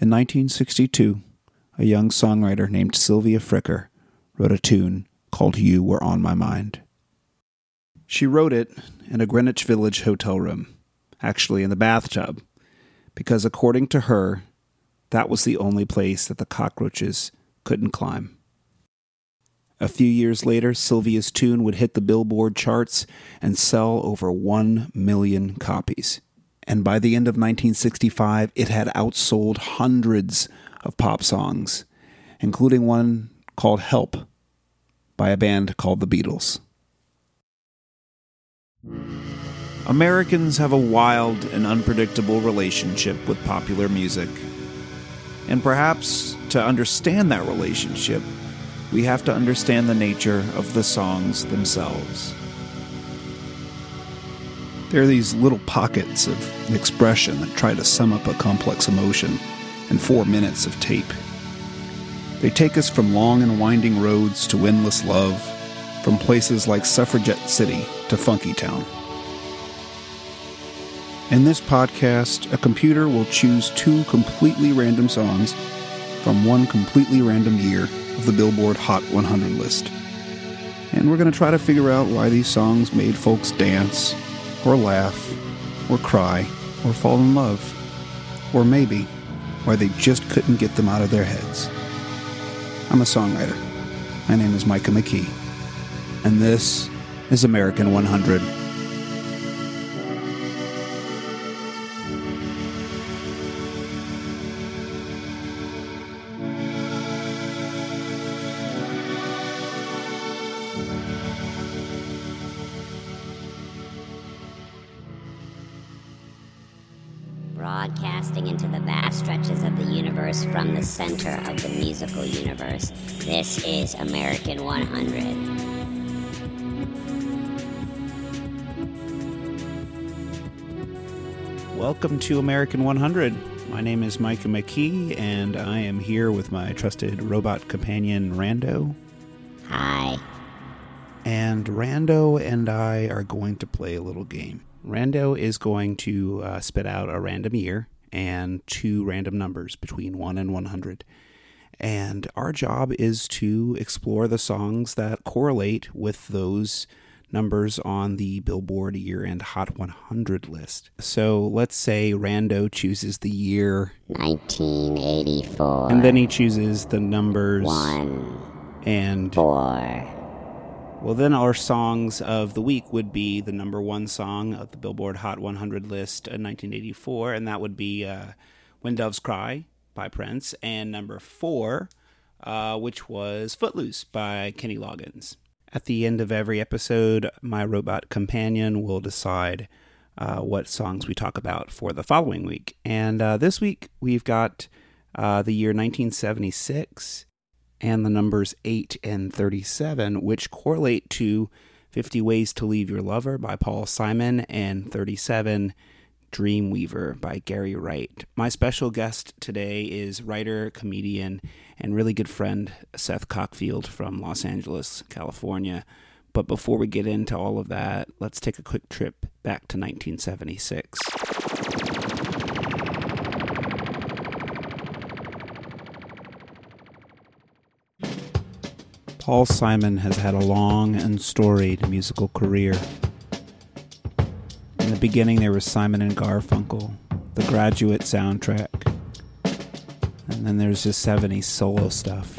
In 1962, a young songwriter named Sylvia Fricker wrote a tune called You Were On My Mind. She wrote it in a Greenwich Village hotel room, actually in the bathtub, because according to her, that was the only place that the cockroaches couldn't climb. A few years later, Sylvia's tune would hit the Billboard charts and sell over 1 million copies. And by the end of 1965, it had outsold hundreds of pop songs, including one called Help by a band called the Beatles. Americans have a wild and unpredictable relationship with popular music. And perhaps to understand that relationship, we have to understand the nature of the songs themselves. There are these little pockets of expression that try to sum up a complex emotion in four minutes of tape. They take us from long and winding roads to endless love, from places like Suffragette City to Funky Town. In this podcast, a computer will choose two completely random songs from one completely random year of the Billboard Hot 100 list. And we're going to try to figure out why these songs made folks dance, or laugh, or cry, or fall in love. Or maybe why they just couldn't get them out of their heads. I'm a songwriter. My name is Micah McKee. And this is American 100. Welcome to American 100. My name is Micah McKee, and I am here with my trusted robot companion, Rando. Hi. And Rando and I are going to play a little game. Rando is going to uh, spit out a random year and two random numbers between 1 and 100. And our job is to explore the songs that correlate with those numbers on the Billboard year end Hot 100 list. So let's say Rando chooses the year 1984. and then he chooses the numbers One, and four, well then our songs of the week would be the number one song of the Billboard Hot 100 list in 1984 and that would be uh, When Doves Cry by Prince and number 4 uh, which was Footloose by Kenny Loggins. At the end of every episode, my robot companion will decide uh, what songs we talk about for the following week. And uh, this week, we've got uh, the year 1976 and the numbers 8 and 37, which correlate to 50 Ways to Leave Your Lover by Paul Simon and 37 Dreamweaver by Gary Wright. My special guest today is writer, comedian, and really good friend Seth Cockfield from Los Angeles, California. But before we get into all of that, let's take a quick trip back to 1976. Paul Simon has had a long and storied musical career. The beginning, there was Simon and Garfunkel, the graduate soundtrack. And then there's just 70s solo stuff.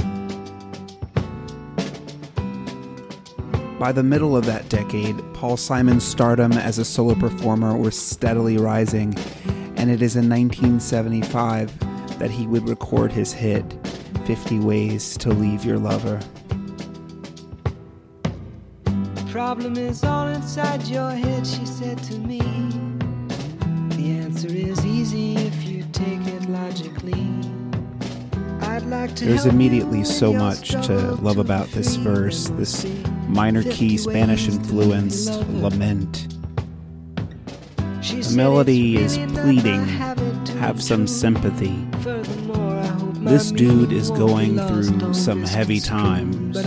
By the middle of that decade, Paul Simon's stardom as a solo performer was steadily rising, and it is in 1975 that he would record his hit, 50 Ways to Leave Your Lover. Problem is all inside your head, she said to me. The answer is easy if you take it logically. I'd like to There's immediately so much to love to about this verse, this minor key Spanish influenced lament. The melody is really not my pleading, have some sympathy. Furthermore, I hope This dude is going through some heavy times.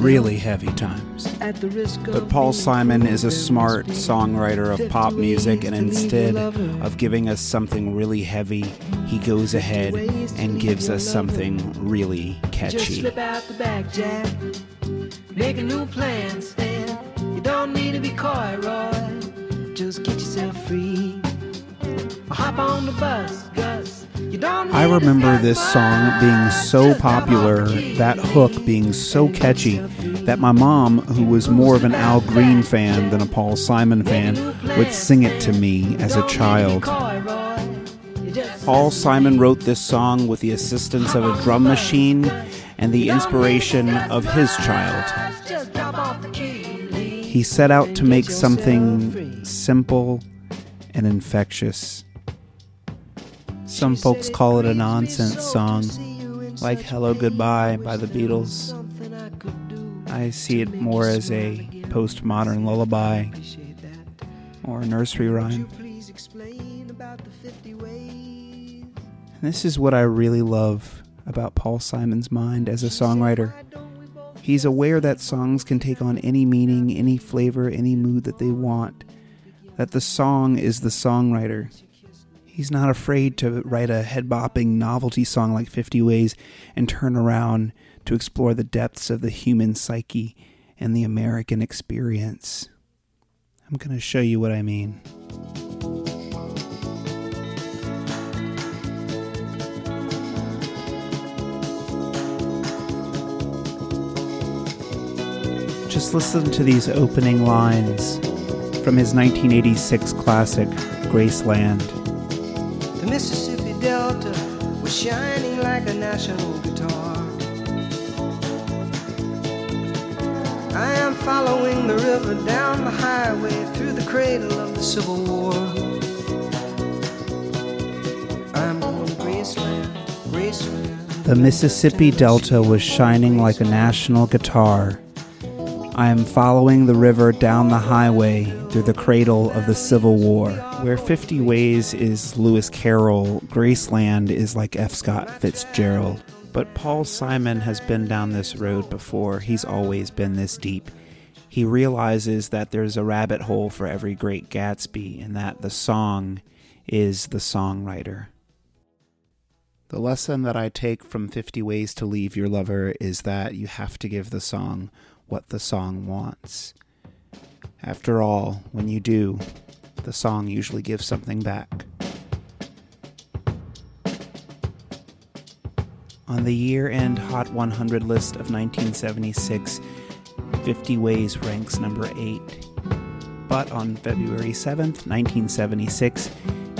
Really heavy times. But Paul Simon is a smart songwriter of pop music, and instead of giving us something really heavy, he goes ahead and gives us something really catchy. New. You don't need to be coy, Roy. Just get yourself free. Hop on the bus, Gus. I remember this song being so popular, that hook being so catchy, that my mom, who was more of an Al Green fan than a Paul Simon fan, would sing it to me as a child. Paul Simon wrote this song with the assistance of a drum machine and the inspiration of his child. He set out to make something simple and infectious. Some folks call it a nonsense song, like Hello Goodbye by the Beatles. I see it more as a postmodern lullaby or a nursery rhyme. And this is what I really love about Paul Simon's mind as a songwriter. He's aware that songs can take on any meaning, any flavor, any mood that they want. That the song is the songwriter. He's not afraid to write a head bopping novelty song like 50 Ways and turn around to explore the depths of the human psyche and the American experience. I'm going to show you what I mean. Just listen to these opening lines from his 1986 classic, Graceland. Delta was shining like a national guitar. I am following the river down the highway through the cradle of the Civil War. I'm going Graceland, Graceland. The Mississippi Delta was shining like a national guitar. I am following the river down the highway through the cradle of the Civil War. Where 50 Ways is Lewis Carroll, Graceland is like F. Scott Fitzgerald. But Paul Simon has been down this road before. He's always been this deep. He realizes that there's a rabbit hole for every great Gatsby and that the song is the songwriter. The lesson that I take from 50 Ways to Leave Your Lover is that you have to give the song what the song wants. After all, when you do, the song usually gives something back. On the year end Hot 100 list of 1976, 50 Ways ranks number 8. But on February 7th, 1976,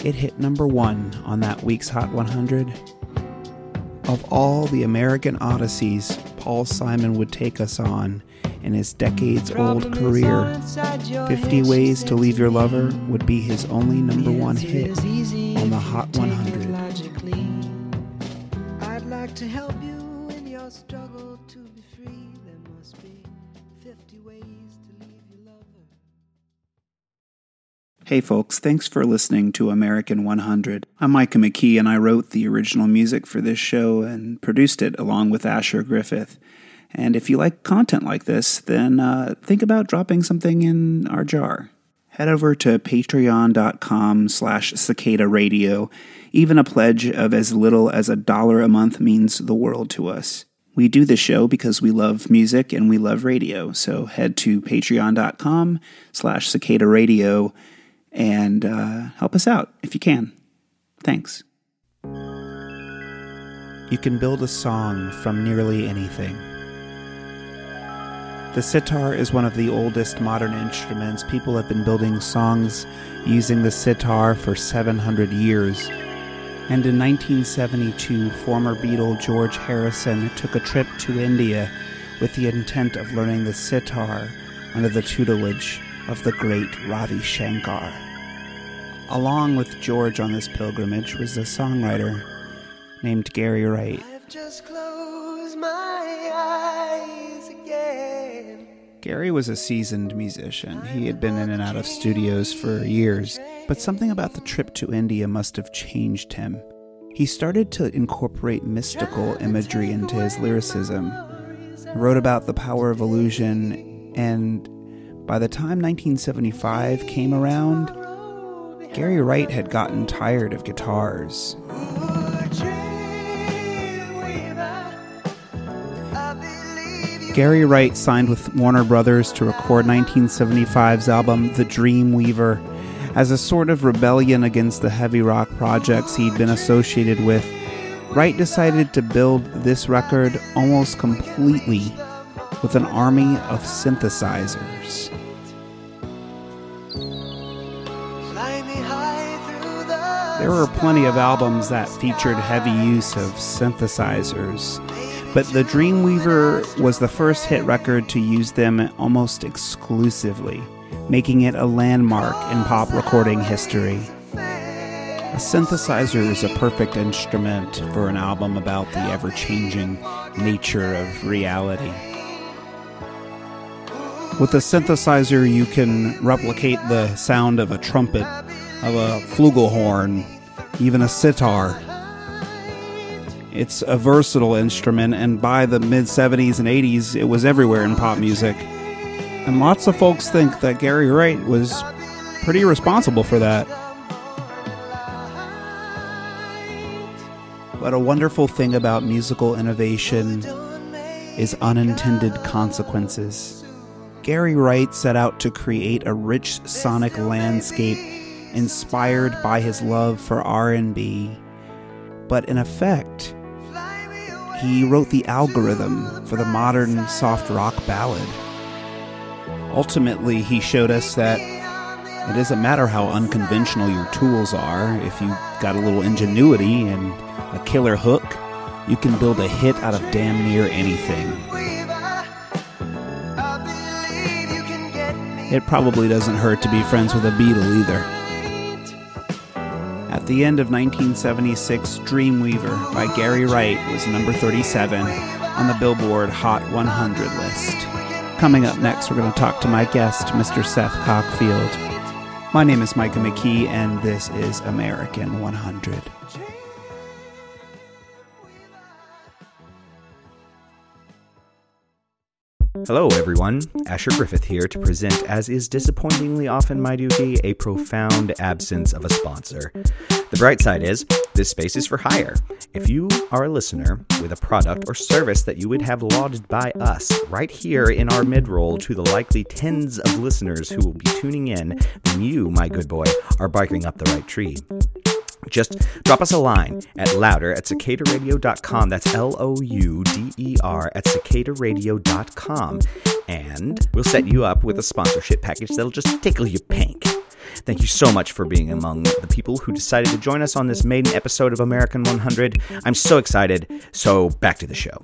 it hit number 1 on that week's Hot 100. Of all the American odysseys Paul Simon would take us on, in his decades old career, 50 Ways to Leave Your Lover would be his only number one hit on the Hot 100. I'd like to help you in your struggle to be free. There must be 50 ways to leave your lover. Hey folks, thanks for listening to American 100. I'm Micah McKee and I wrote the original music for this show and produced it along with Asher Griffith. And if you like content like this, then uh, think about dropping something in our jar. Head over to patreon.com slash cicada radio. Even a pledge of as little as a dollar a month means the world to us. We do this show because we love music and we love radio. So head to patreon.com slash cicada radio and uh, help us out if you can. Thanks. You can build a song from nearly anything. The sitar is one of the oldest modern instruments. People have been building songs using the sitar for 700 years. And in 1972, former Beatle George Harrison took a trip to India with the intent of learning the sitar under the tutelage of the great Ravi Shankar. Along with George on this pilgrimage was a songwriter named Gary Wright. Gary was a seasoned musician. He had been in and out of studios for years, but something about the trip to India must have changed him. he started to incorporate mystical imagery into his lyricism. Wrote about the power of illusion, and by the time 1975 came around, Gary Wright had gotten tired of guitars. Gary Wright signed with Warner Brothers to record 1975's album The Dream Weaver as a sort of rebellion against the heavy rock projects he'd been associated with, Wright decided to build this record almost completely with an army of synthesizers. There were plenty of albums that featured heavy use of synthesizers, but The Dreamweaver was the first hit record to use them almost exclusively making it a landmark in pop recording history. A synthesizer is a perfect instrument for an album about the ever changing nature of reality. With a synthesizer, you can replicate the sound of a trumpet, of a flugelhorn, even a sitar. It's a versatile instrument, and by the mid 70s and 80s, it was everywhere in pop music. And lots of folks think that Gary Wright was pretty responsible for that. But a wonderful thing about musical innovation is unintended consequences. Gary Wright set out to create a rich sonic landscape inspired by his love for R&B. But in effect, he wrote the algorithm for the modern soft rock ballad ultimately, he showed us that it doesn't matter how unconventional your tools are, if you got a little ingenuity and a killer hook, you can build a hit out of damn near anything. It probably doesn't hurt to be friends with a Beatle either. The end of 1976, Dreamweaver by Gary Wright was number 37 on the Billboard Hot 100 list. Coming up next, we're going to talk to my guest, Mr. Seth Cockfield. My name is Micah McKee, and this is American 100. Hello, everyone. Asher Griffith here to present, as is disappointingly often my duty, a profound absence of a sponsor. The bright side is, this space is for hire. If you are a listener with a product or service that you would have lauded by us right here in our mid roll to the likely tens of listeners who will be tuning in, then you, my good boy, are barking up the right tree. Just drop us a line at louder at cicadaradio.com. That's L O U D E R at cicadaradio.com. And we'll set you up with a sponsorship package that'll just tickle your pink. Thank you so much for being among the people who decided to join us on this maiden episode of American 100. I'm so excited. So, back to the show.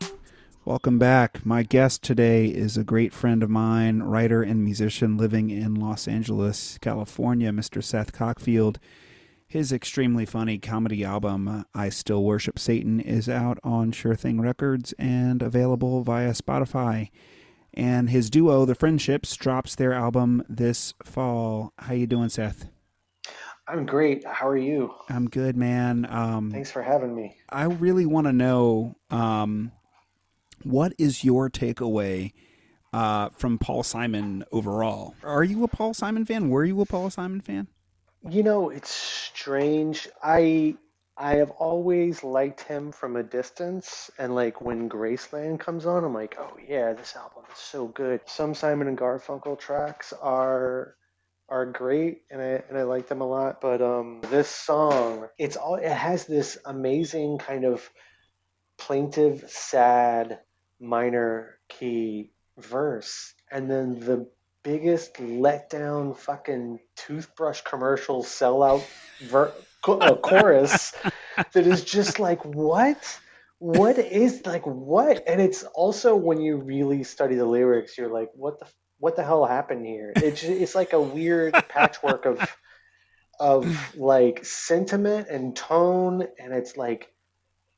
Welcome back. My guest today is a great friend of mine, writer and musician living in Los Angeles, California, Mr. Seth Cockfield. His extremely funny comedy album, I Still Worship Satan, is out on Sure Thing Records and available via Spotify. And his duo, The Friendships, drops their album this fall. How you doing, Seth? I'm great. How are you? I'm good, man. Um, Thanks for having me. I really want to know um, what is your takeaway uh, from Paul Simon overall? Are you a Paul Simon fan? Were you a Paul Simon fan? You know, it's strange. I I have always liked him from a distance, and like when Graceland comes on, I'm like, oh yeah, this album is so good. Some Simon and Garfunkel tracks are are great, and I and I like them a lot. But um, this song, it's all it has this amazing kind of plaintive, sad minor key verse, and then the biggest letdown fucking toothbrush commercial sellout ver- uh, chorus that is just like what what is like what and it's also when you really study the lyrics you're like what the what the hell happened here it's it's like a weird patchwork of of like sentiment and tone and it's like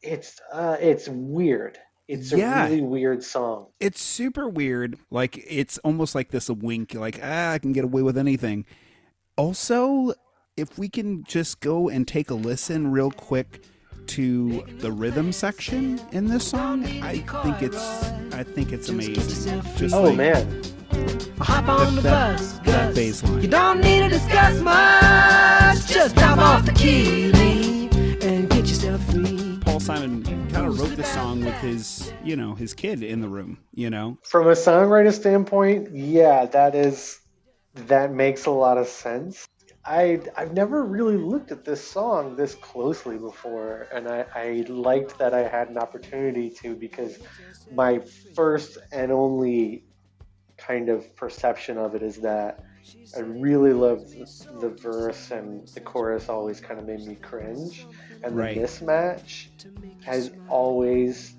it's uh it's weird it's a yeah. really weird song. It's super weird. Like it's almost like this a wink. Like ah, I can get away with anything. Also, if we can just go and take a listen real quick to the rhythm section in this song, I think it's I think it's amazing. Just Oh like man, Hop on the that- bus, that Gus. bass line. You don't need to discuss much. Just drop off the key, and get yourself free. Paul Simon kind of wrote the song with his, you know, his kid in the room, you know. from a songwriter standpoint, yeah, that is that makes a lot of sense. I I've never really looked at this song this closely before, and I, I liked that I had an opportunity to because my first and only kind of perception of it is that I really loved the, the verse and the chorus always kind of made me cringe, and Right. the mismatch has always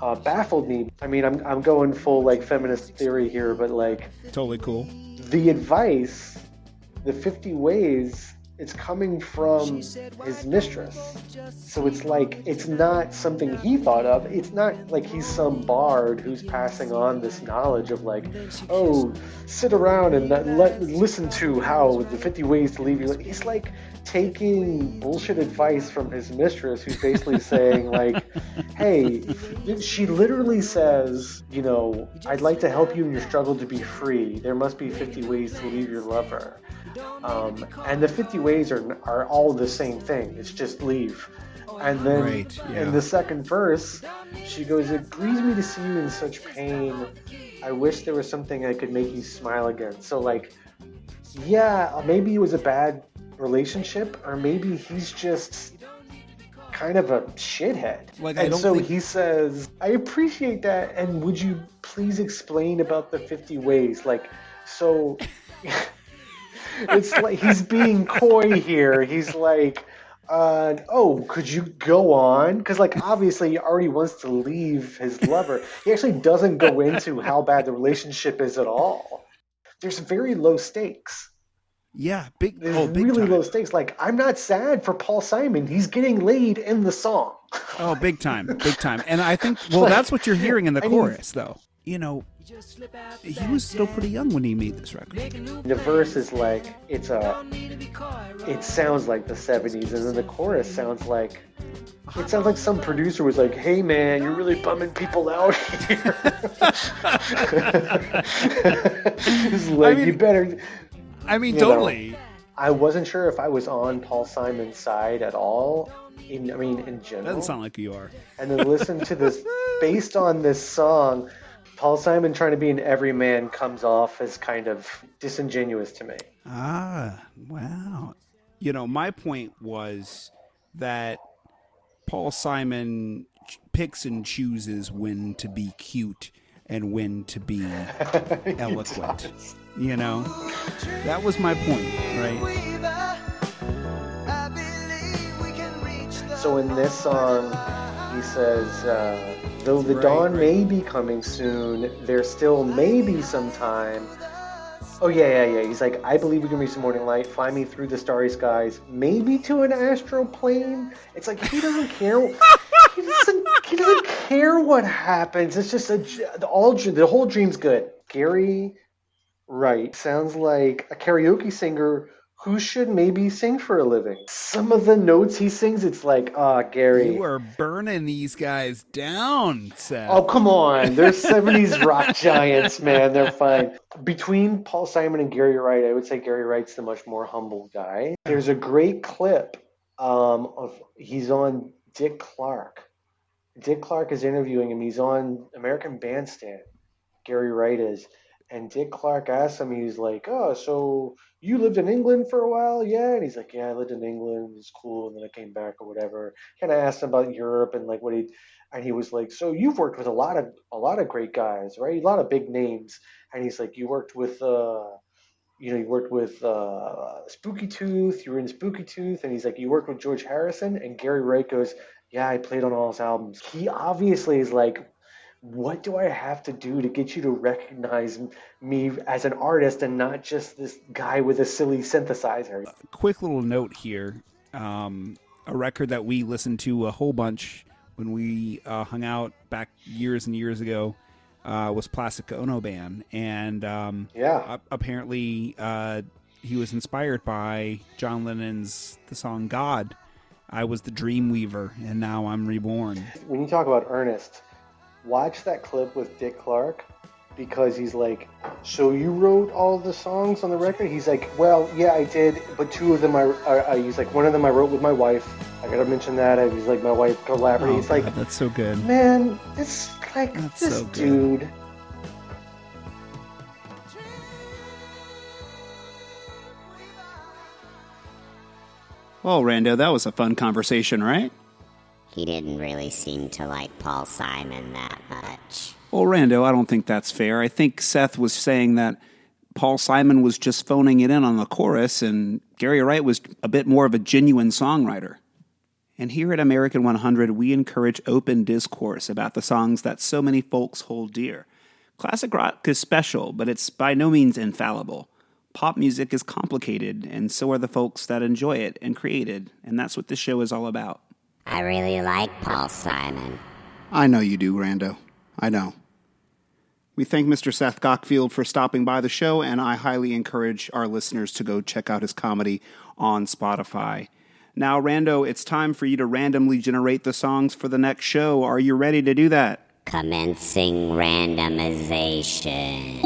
uh, baffled me. I mean, I'm I'm going full like feminist theory here, but like Totally cool. the advice, the 50 ways, it's coming from his mistress. So it's like, it's not something he thought of. It's not like he's some bard who's passing on this knowledge of like, oh, sit around and let, listen to how the 50 ways to leave you. He's like taking bullshit advice from his mistress who's basically saying like, hey, she literally says, you know, I'd like to help you in your struggle to be free. There must be 50 ways to leave your lover. Um, and the 50 ways are, are all the same thing. It's just leave. And then Right, yeah. in the second verse, she goes, It grieves me to see you in such pain. I wish there was something I could make you smile again. So, like, yeah, maybe it was a bad relationship, or maybe he's just kind of a shithead. Like, and so think- he says, I appreciate that, and would you please explain about the 50 ways? Like, so it's like he's being coy here. He's like, uh, oh, could you go on? Because, like, obviously, he already wants to leave his lover. He actually doesn't go into how bad the relationship is at all. There's very low stakes. Yeah, big There's oh, big really time. low stakes. Like, I'm not sad for Paul Simon. He's getting laid in the song. Oh, big time, big time. And I think well, that's what you're hearing in the I mean- chorus, though. You know, he was still pretty young when he made this record. The verse is like, it's a, it sounds like the 70s, and then the chorus sounds like, it sounds like some producer was like, "Hey man, you're really bumming people out here." it's like mean- you better. I mean, You know. totally. I wasn't sure if I was on Paul Simon's side at all. In, I mean, in general. Doesn't sound like you are. and then listen to this based on this song. Paul Simon trying to be an everyman comes off as kind of disingenuous to me. Ah, wow. You know, my point was that Paul Simon picks and chooses when to be cute and when to be eloquent. You know, that was my point, right? So in this song, he says, uh, though the Right, dawn right. may be coming soon, there still may be some time. Oh yeah, yeah, yeah. He's like, I believe we can reach the morning light. Fly me through the starry skies, maybe to an astral plane. It's like he doesn't care. he doesn't. He doesn't care what happens. It's just a the all. The whole dream's good. Gary Wright sounds like a karaoke singer who should maybe sing for a living. Some of the notes he sings, it's like, ah, Gary. You are burning these guys down, Seth. Oh, come on. They're 70s rock giants, man. They're fine. Between Paul Simon and Gary Wright, I would say Gary Wright's the much more humble guy. There's a great clip um, of he's on Dick Clark. Dick Clark is interviewing him. He's on American Bandstand. Gary Wright is. And Dick Clark asked him, he's like, Oh, so you lived in England for a while? Yeah. And he's like, Yeah, I lived in England. It was cool. And then I came back or whatever. Kind of asked him about Europe and like what he and he was like, "So you've worked with a lot of a lot of great guys, right? A lot of big names." And he's like, "You worked with, uh, you know, you worked with uh, Spooky Tooth. You were in Spooky Tooth." And he's like, "You worked with George Harrison." And Gary Wright goes, "Yeah, I played on all his albums." He obviously is like, "What do I have to do to get you to recognize me as an artist and not just this guy with a silly synthesizer?" quick little note here um, a record that we listened to a whole bunch when we uh, hung out back years and years ago uh, was Plastic Ono Band. And um, Yeah. a- apparently uh, he was inspired by John Lennon's The Song God. I was the dream weaver, and now I'm reborn. When you talk about Ernest, watch that clip with Dick Clark because he's like, "So you wrote all the songs on the record?" He's like, "Well, yeah, I did, but two of them I, I, I he's like, one of them I wrote with my wife. I gotta mention that. And he's like, my wife collaborated. Oh, he's like, that's so good. man, this like That's this so dude." Well, Rando, that was a fun conversation, right? He didn't really seem to like Paul Simon that much. Well, Rando, I don't think that's fair. I think Seth was saying that Paul Simon was just phoning it in on the chorus, and Gary Wright was a bit more of a genuine songwriter. And here at American 100, we encourage open discourse about the songs that so many folks hold dear. Classic rock is special, but it's by no means infallible. Pop music is complicated, and so are the folks that enjoy it and create it, and that's what this show is all about. I really like Paul Simon. I know you do, Rando. I know. We thank Mr. Seth Cockfield for stopping by the show, and I highly encourage our listeners to go check out his comedy on Spotify. Now, Rando, it's time for you to randomly generate the songs for the next show. Are you ready to do that? Commencing randomization.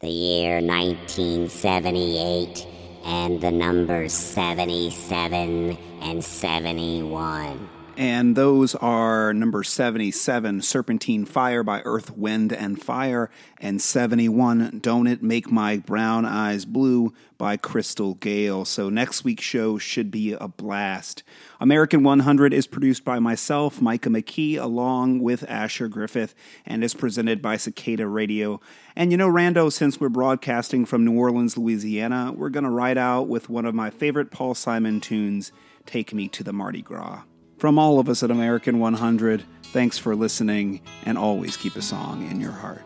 The year 1978 and the numbers 77 and 71. And those are number 77, Serpentine Fire by Earth, Wind, and Fire, and 71, Don't It Make My Brown Eyes Blue by Crystal Gayle. So next week's show should be a blast. American 100 is produced by myself, Micah McKee, along with Asher Griffith, and is presented by Cicada Radio. And you know, Rando, since we're broadcasting from New Orleans, Louisiana, we're going to ride out with one of my favorite Paul Simon tunes, Take Me to the Mardi Gras. From all of us at American 100, thanks for listening and always keep a song in your heart.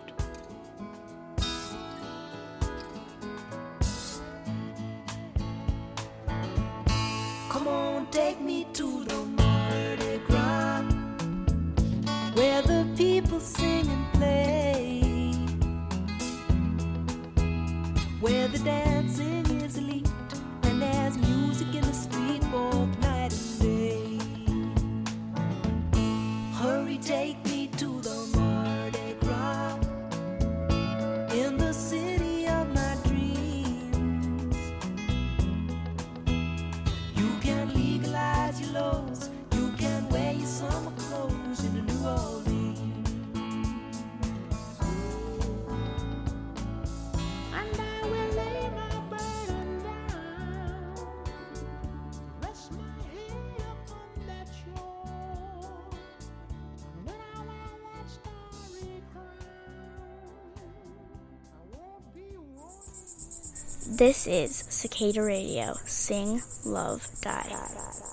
This is Cicada Radio. Sing, love, die.